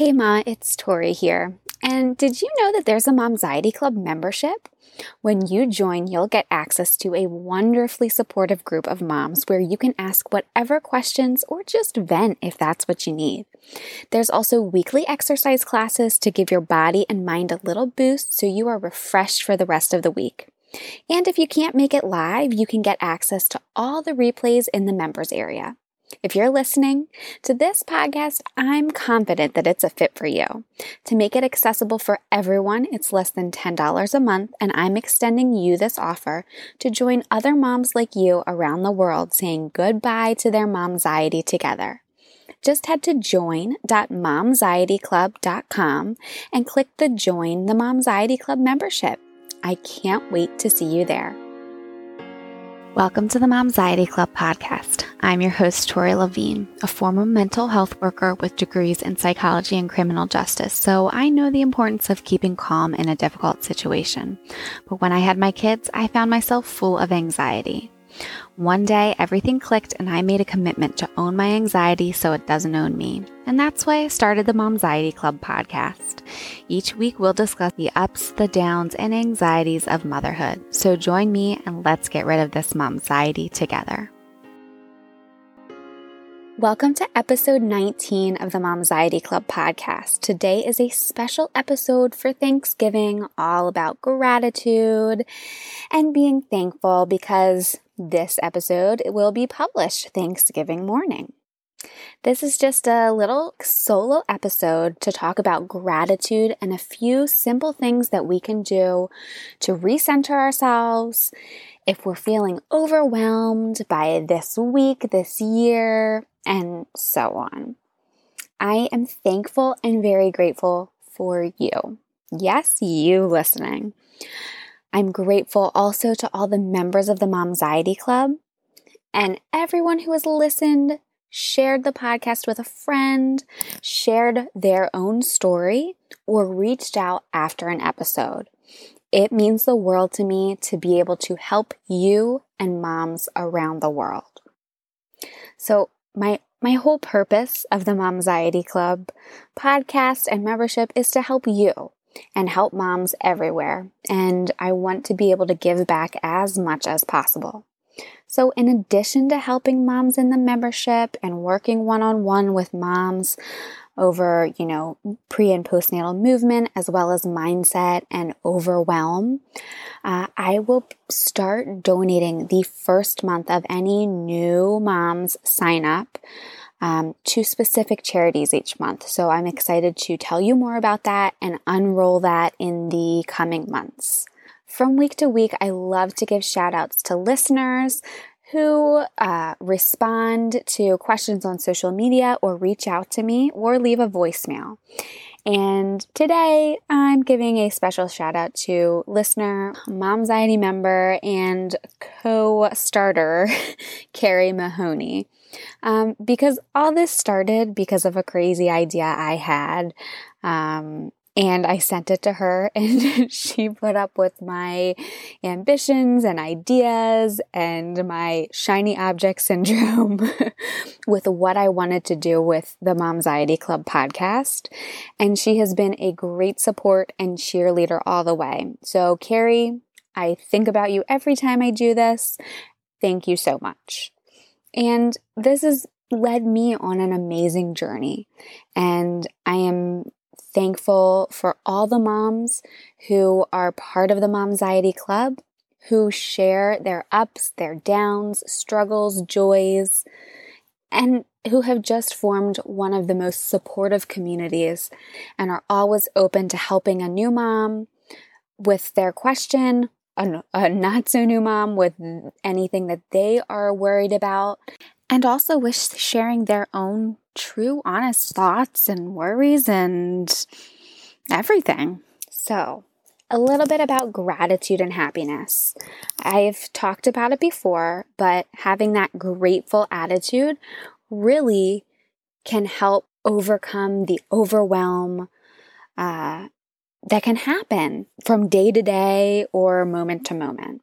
Hey Ma, it's Tori here. And did you know that there's a Momxiety Club membership? When you join, you'll get access to a wonderfully supportive group of moms where you can ask whatever questions or just vent if that's what you need. There's also weekly exercise classes to give your body and mind a little boost so you are refreshed for the rest of the week. And if you can't make it live, you can get access to all the replays in the members area. If you're listening to this podcast, I'm confident that it's a fit for you. To make it accessible for everyone, it's less than $10 a month, and I'm extending you this offer to join other moms like you around the world saying goodbye to their momxiety together. Just head to join.momxietyclub.com and click the Join the Momxiety Club membership. I can't wait to see you there. Welcome to the Momxiety Club podcast. I'm your host, Tori Levine, a former mental health worker with degrees in psychology and criminal justice, so I know the importance of keeping calm in a difficult situation. But when I had my kids, I found myself full of anxiety. One day, everything clicked, and I made a commitment to own my anxiety so it doesn't own me. And that's why I started the Momxiety Club podcast. Each week, we'll discuss the ups, the downs, and anxieties of motherhood. So join me and let's get rid of this momxiety together. Welcome to episode 19 of the Momxiety Club podcast. Today is a special episode for Thanksgiving, all about gratitude and being thankful because this episode will be published Thanksgiving morning. This is just a little solo episode to talk about gratitude and a few simple things that we can do to recenter ourselves if we're feeling overwhelmed by this week, this year, and so on. I am thankful and very grateful for you. Yes, you listening. I'm grateful also to all the members of the Momxiety Club and everyone who has listened, shared the podcast with a friend, shared their own story, or reached out after an episode. It means the world to me to be able to help you and moms around the world. So, my my whole purpose of the Momxiety Club podcast and membership is to help you and help moms everywhere. And I want to be able to give back as much as possible. So, in addition to helping moms in the membership and working one on one with moms over, you know, pre and postnatal movement, as well as mindset and overwhelm, uh, I will start donating the first month of any new moms sign up. Um, to specific charities each month. So I'm excited to tell you more about that and unroll that in the coming months. From week to week, I love to give shout outs to listeners who uh, respond to questions on social media or reach out to me or leave a voicemail. And today I'm giving a special shout out to listener, Momxiety member, and co starter, Carrie Mahoney. Um, because all this started because of a crazy idea I had um, and I sent it to her, and she put up with my ambitions and ideas and my shiny object syndrome with what I wanted to do with the Momxiety Club podcast. And she has been a great support and cheerleader all the way. So, Carrie, I think about you every time I do this. Thank you so much. And this has led me on an amazing journey. And I am thankful for all the moms who are part of the Momxiety Club, who share their ups, their downs, struggles, joys, and who have just formed one of the most supportive communities and are always open to helping a new mom with their question, a, a not so new mom with anything that they are worried about, and also with sharing their own true, honest thoughts and worries and everything. So, a little bit about gratitude and happiness. I've talked about it before, but having that grateful attitude really can help overcome the overwhelm uh, that can happen from day to day or moment to moment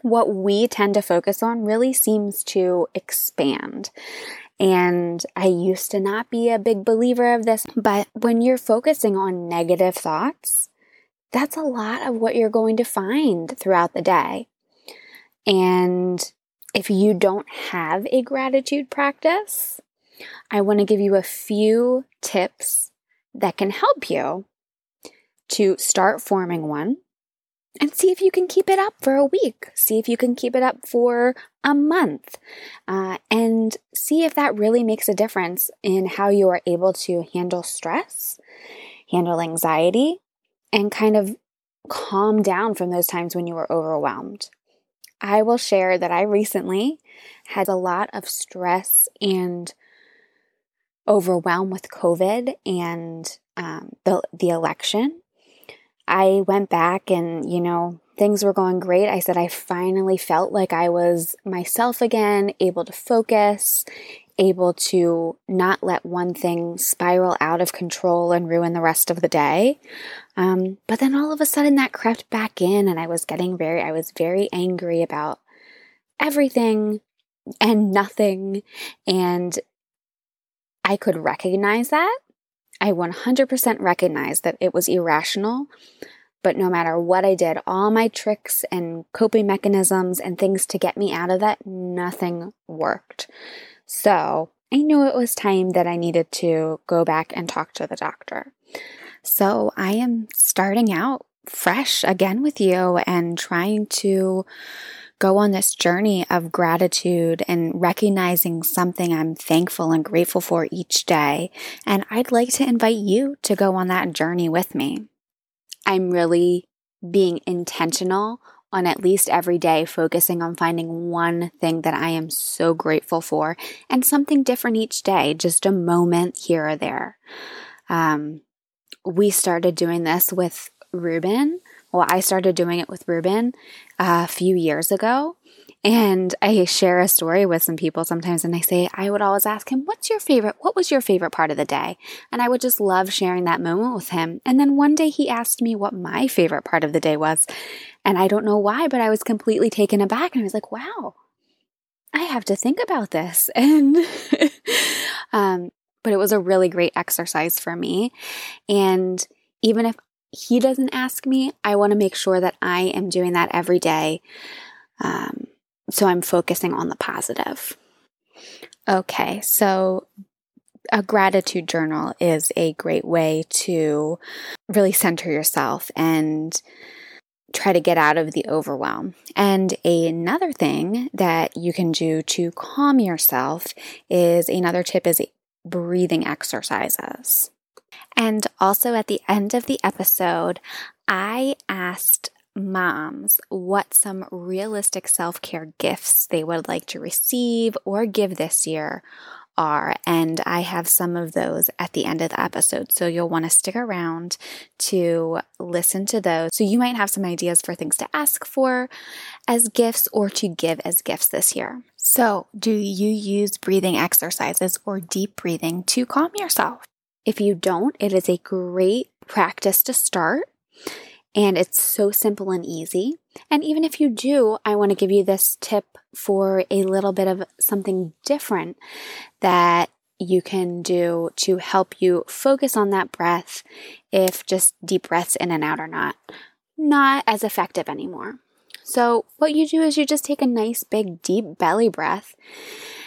what we tend to focus on really seems to expand. And I used to not be a big believer of this, but when you're focusing on negative thoughts, that's a lot of what you're going to find throughout the day. And if you don't have a gratitude practice, I want to give you a few tips that can help you to start forming one and see if you can keep it up for a week. See if you can keep it up for a month. Uh, and see if that really makes a difference in how you are able to handle stress, handle anxiety, and kind of calm down from those times when you were overwhelmed. I will share that I recently had a lot of stress and overwhelm with COVID and um, the the election. I went back and you know things were going great. I said I finally felt like I was myself again, able to focus, able to not let one thing spiral out of control and ruin the rest of the day. Um, but then all of a sudden that crept back in, and I was getting very, I was very angry about everything and nothing. And I could recognize that. I 100% recognized that it was irrational. But no matter what I did, all my tricks and coping mechanisms and things to get me out of that, nothing worked. So I knew it was time that I needed to go back and talk to the doctor. So I am starting out fresh again with you and trying to go on this journey of gratitude and recognizing something I'm thankful and grateful for each day. And I'd like to invite you to go on that journey with me. I'm really being intentional on at least every day, focusing on finding one thing that I am so grateful for and something different each day, just a moment here or there. Um, we started doing this with Ruben. Well, I started doing it with Ruben a few years ago. And I share a story with some people sometimes, and I say, I would always ask him, What's your favorite? What was your favorite part of the day? And I would just love sharing that moment with him. And then one day he asked me what my favorite part of the day was. And I don't know why, but I was completely taken aback. And I was like, Wow, I have to think about this. And, um, but it was a really great exercise for me. And even if he doesn't ask me, I want to make sure that I am doing that every day. Um, so I'm focusing on the positive. Okay, so a gratitude journal is a great way to really center yourself and try to get out of the overwhelm. And another thing that you can do to calm yourself is another tip is breathing exercises. And also at the end of the episode, I asked moms what some realistic self care gifts they would like to receive or give this year are. And I have some of those at the end of the episode. So you'll want to stick around to listen to those. So you might have some ideas for things to ask for as gifts or to give as gifts this year. So, do you use breathing exercises or deep breathing to calm yourself? If you don't, it is a great practice to start. And it's so simple and easy. And even if you do, I want to give you this tip for a little bit of something different that you can do to help you focus on that breath if just deep breaths in and out are not not as effective anymore. So what you do is you just take a nice big deep belly breath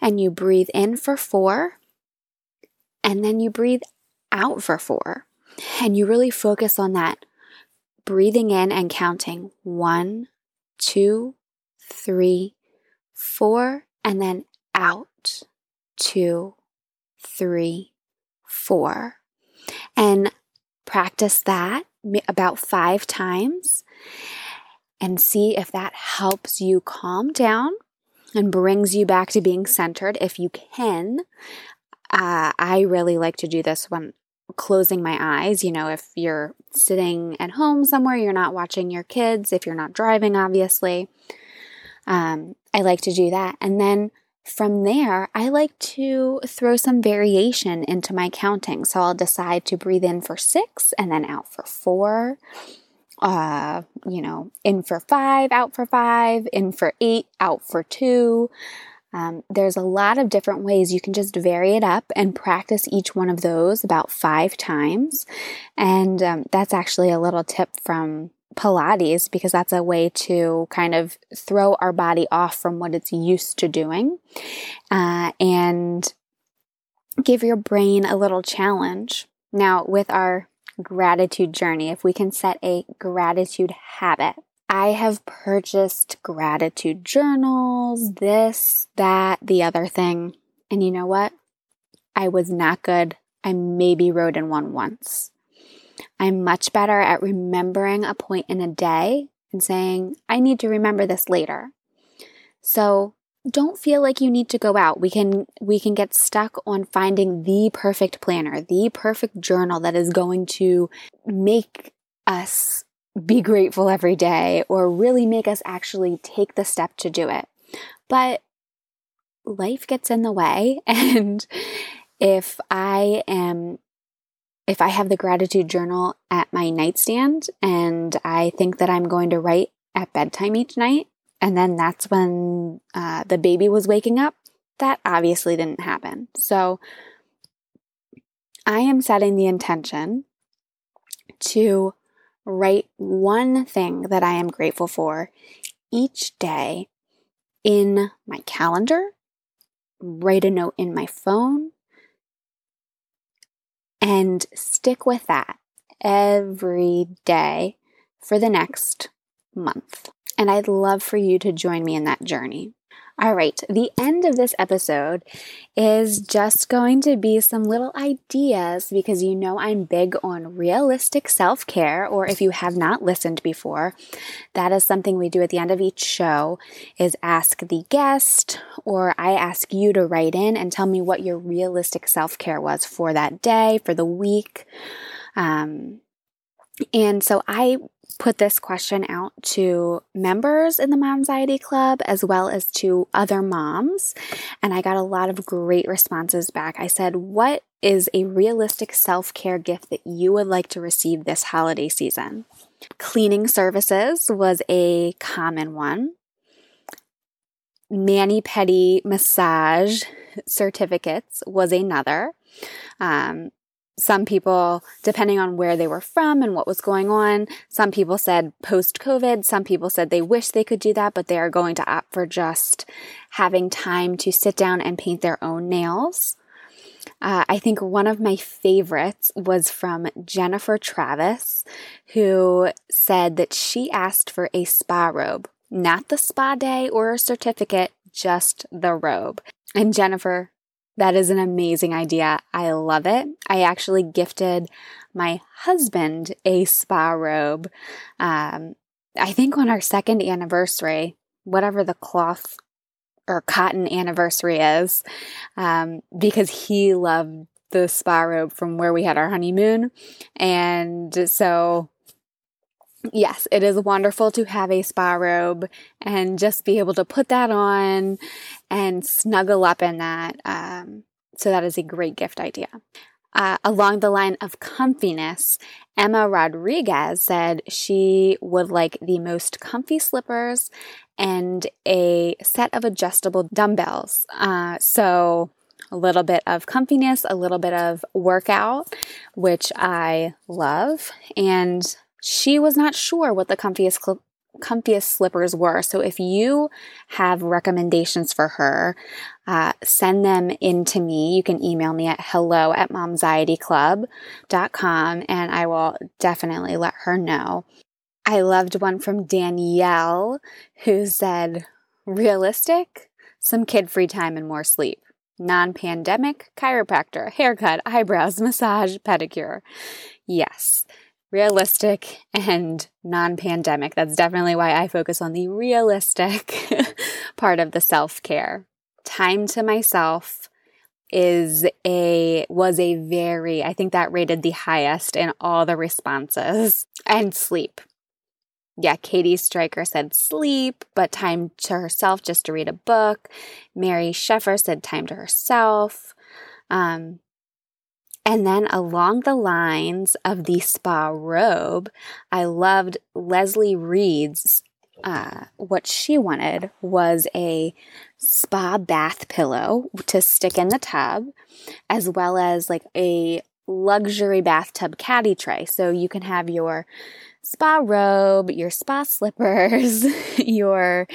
and you breathe in for 4 and then you breathe out for 4 and you really focus on that breathing in and counting one, two, three, four, and then out, two, three, four. And practice that about five times and see if that helps you calm down and brings you back to being centered if you can. Uh, I really like to do this when closing my eyes. You know, if you're sitting at home somewhere, you're not watching your kids, if you're not driving, obviously. Um, I like to do that. And then from there, I like to throw some variation into my counting. So I'll decide to breathe in for six and then out for four. Uh, you know, in for five, out for five, in for eight, out for two. Um, there's a lot of different ways you can just vary it up and practice each one of those about five times. And um, that's actually a little tip from Pilates because that's a way to kind of throw our body off from what it's used to doing uh, and give your brain a little challenge. Now, with our gratitude journey, if we can set a gratitude habit, I have purchased gratitude journals, this, that, the other thing. And you know what? I was not good. I maybe wrote in one once. I'm much better at remembering a point in a day and saying, I need to remember this later. So don't feel like you need to go out. We can we can get stuck on finding the perfect planner, the perfect journal that is going to make us be grateful every day or really make us actually take the step to do it. But life gets in the way and if I am if I have the gratitude journal at my nightstand and I think that I'm going to write at bedtime each night, and then that's when uh, the baby was waking up, that obviously didn't happen. So I am setting the intention to write one thing that I am grateful for each day in my calendar, write a note in my phone, and stick with that every day for the next month. And I'd love for you to join me in that journey. All right, the end of this episode is just going to be some little ideas because you know I'm big on realistic self care, or if you have not listened before, that is something we do at the end of each show is ask the guest or I ask you to write in and tell me what your realistic self care was for that day, for the week. Um, and so I put this question out to members in the Momxiety Club as well as to other moms. And I got a lot of great responses back. I said, What is a realistic self care gift that you would like to receive this holiday season? Cleaning services was a common one. Mani pedi massage certificates was another. Um, some people, depending on where they were from and what was going on, some people said post COVID, some people said they wish they could do that, but they are going to opt for just having time to sit down and paint their own nails. Uh, I think one of my favorites was from Jennifer Travis, who said that she asked for a spa robe, not the spa day or a certificate, just the robe. And Jennifer, that is an amazing idea. I love it. I actually gifted my husband a spa robe. Um, I think on our second anniversary, whatever the cloth or cotton anniversary is, um, because he loved the spa robe from where we had our honeymoon. And so yes, it is wonderful to have a spa robe and just be able to put that on and snuggle up in that. Um, so that is a great gift idea. Uh, along the line of comfiness, Emma Rodriguez said she would like the most comfy slippers and a set of adjustable dumbbells. Uh, so a little bit of comfiness, a little bit of workout, which I love. And she was not sure what the comfiest cl- comfiest slippers were. So if you have recommendations for her, uh, send them in to me. You can email me at hello at momxietyclub.com and I will definitely let her know. I loved one from Danielle who said, realistic, some kid free time and more sleep. Non pandemic, chiropractor, haircut, eyebrows, massage, pedicure. Yes realistic and non pandemic. That's definitely why I focus on the realistic part of the self care. Time to myself is a was a very I think that rated the highest in all the responses and sleep. Yeah, Katie Stryker said sleep, but time to herself just to read a book. Mary Sheffer said time to herself. Um, and then along the lines of the spa robe, I loved Leslie Reed's uh, what she wanted was a spa bath pillow to stick in the tub, as well as like a luxury bathtub caddy tray. So you can have your spa robe, your spa slippers, your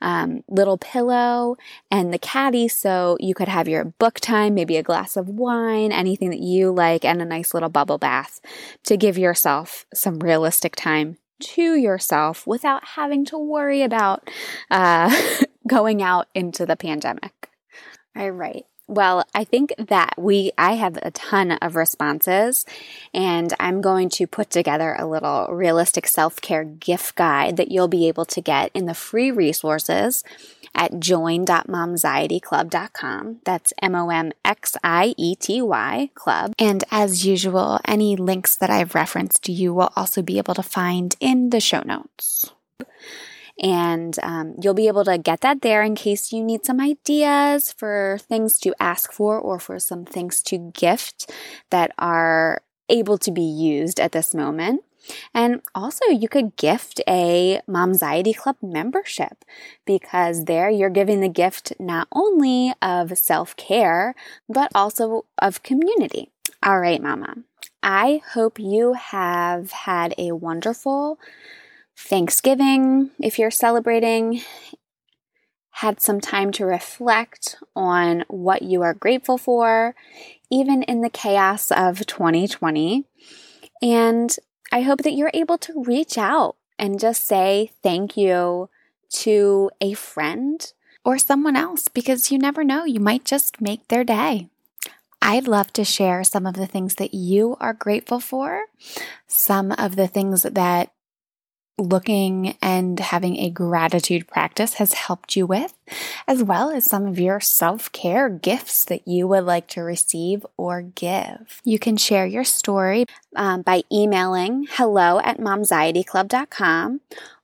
um, little pillow, and the caddy. So you could have your book time, maybe a glass of wine, anything that you like, and a nice little bubble bath to give yourself some realistic time to yourself without having to worry about uh, going out into the pandemic. All right. Well, I think that we, I have a ton of responses and I'm going to put together a little realistic self care gift guide that you'll be able to get in the free resources at join.momxietyclub.com. That's M O M X I E T Y club. And as usual, any links that I've referenced you will also be able to find in the show notes. And um, you'll be able to get that there in case you need some ideas for things to ask for or for some things to gift that are able to be used at this moment. And also, you could gift a Momxiety Club membership because there you're giving the gift not only of self care, but also of community. All right, Mama. I hope you have had a wonderful Thanksgiving, if you're celebrating, had some time to reflect on what you are grateful for, even in the chaos of 2020. And I hope that you're able to reach out and just say thank you to a friend or someone else because you never know, you might just make their day. I'd love to share some of the things that you are grateful for, some of the things that looking and having a gratitude practice has helped you with, as well as some of your self care gifts that you would like to receive or give. You can share your story um, by emailing hello at momxietyclub.com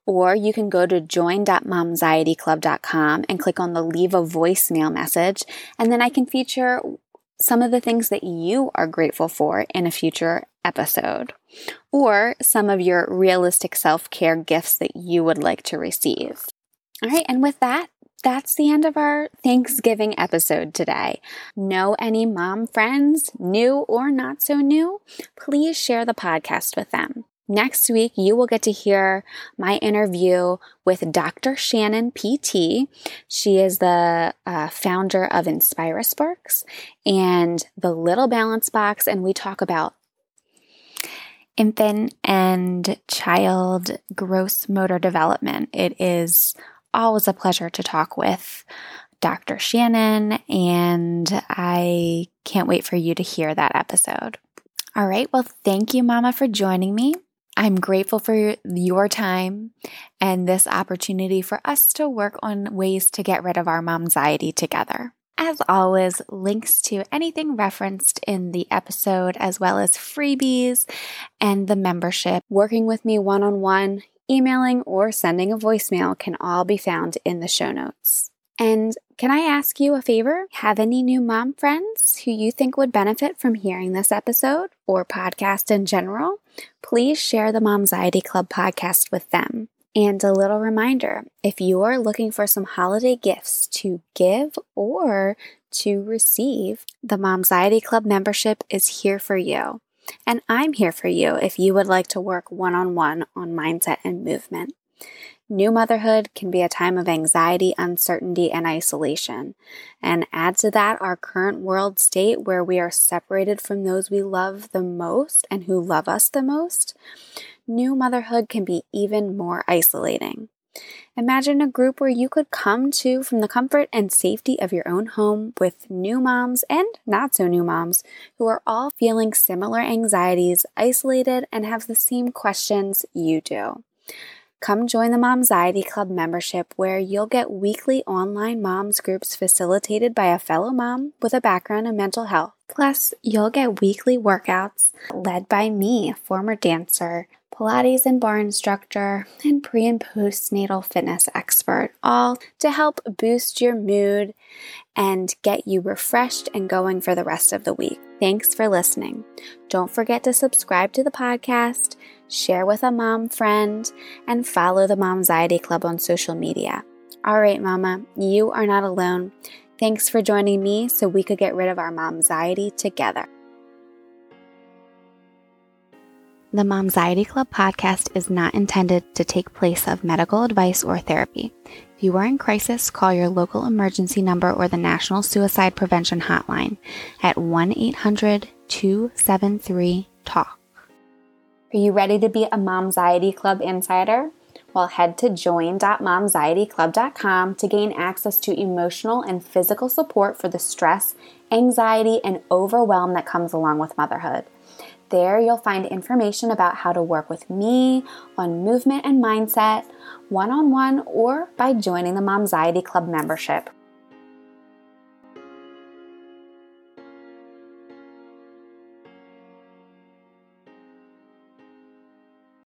or you can go to join.momxietyclub.com and click on the leave a voicemail message, and then I can feature some of the things that you are grateful for in a future episode, or some of your realistic self care gifts that you would like to receive. All right, and with that, that's the end of our Thanksgiving episode today. Know any mom friends, new or not so new? Please share the podcast with them. Next week, you will get to hear my interview with Dr. Shannon PT. She is the uh, founder of Inspirasparks and the Little Balance Box, and we talk about infant and child gross motor development. It is always a pleasure to talk with Dr. Shannon, and I can't wait for you to hear that episode. All right, well, thank you, Mama, for joining me. I'm grateful for your time and this opportunity for us to work on ways to get rid of our momxiety together. As always, links to anything referenced in the episode, as well as freebies and the membership, working with me one on one, emailing, or sending a voicemail can all be found in the show notes. And can I ask you a favor? Have any new mom friends who you think would benefit from hearing this episode or podcast in general? Please share the Momxiety Club podcast with them. And a little reminder if you're looking for some holiday gifts to give or to receive, the Momxiety Club membership is here for you. And I'm here for you if you would like to work one on one on mindset and movement. New motherhood can be a time of anxiety, uncertainty, and isolation. And add to that our current world state where we are separated from those we love the most and who love us the most. New motherhood can be even more isolating. Imagine a group where you could come to from the comfort and safety of your own home with new moms and not so new moms who are all feeling similar anxieties, isolated, and have the same questions you do. Come join the Momxiety Club membership where you'll get weekly online moms groups facilitated by a fellow mom with a background in mental health. Plus, you'll get weekly workouts led by me, a former dancer, Pilates and barre instructor, and pre and postnatal fitness expert, all to help boost your mood and get you refreshed and going for the rest of the week. Thanks for listening. Don't forget to subscribe to the podcast, share with a mom friend, and follow the Momxiety Club on social media. All right, Mama, you are not alone. Thanks for joining me so we could get rid of our momxiety together. The Momxiety Club podcast is not intended to take place of medical advice or therapy. If you are in crisis, call your local emergency number or the National Suicide Prevention Hotline at 1 800 273 TALK. Are you ready to be a Momxiety Club insider? Well, head to join.momxietyclub.com to gain access to emotional and physical support for the stress, anxiety, and overwhelm that comes along with motherhood. There, you'll find information about how to work with me on movement and mindset, one on one, or by joining the Momxiety Club membership.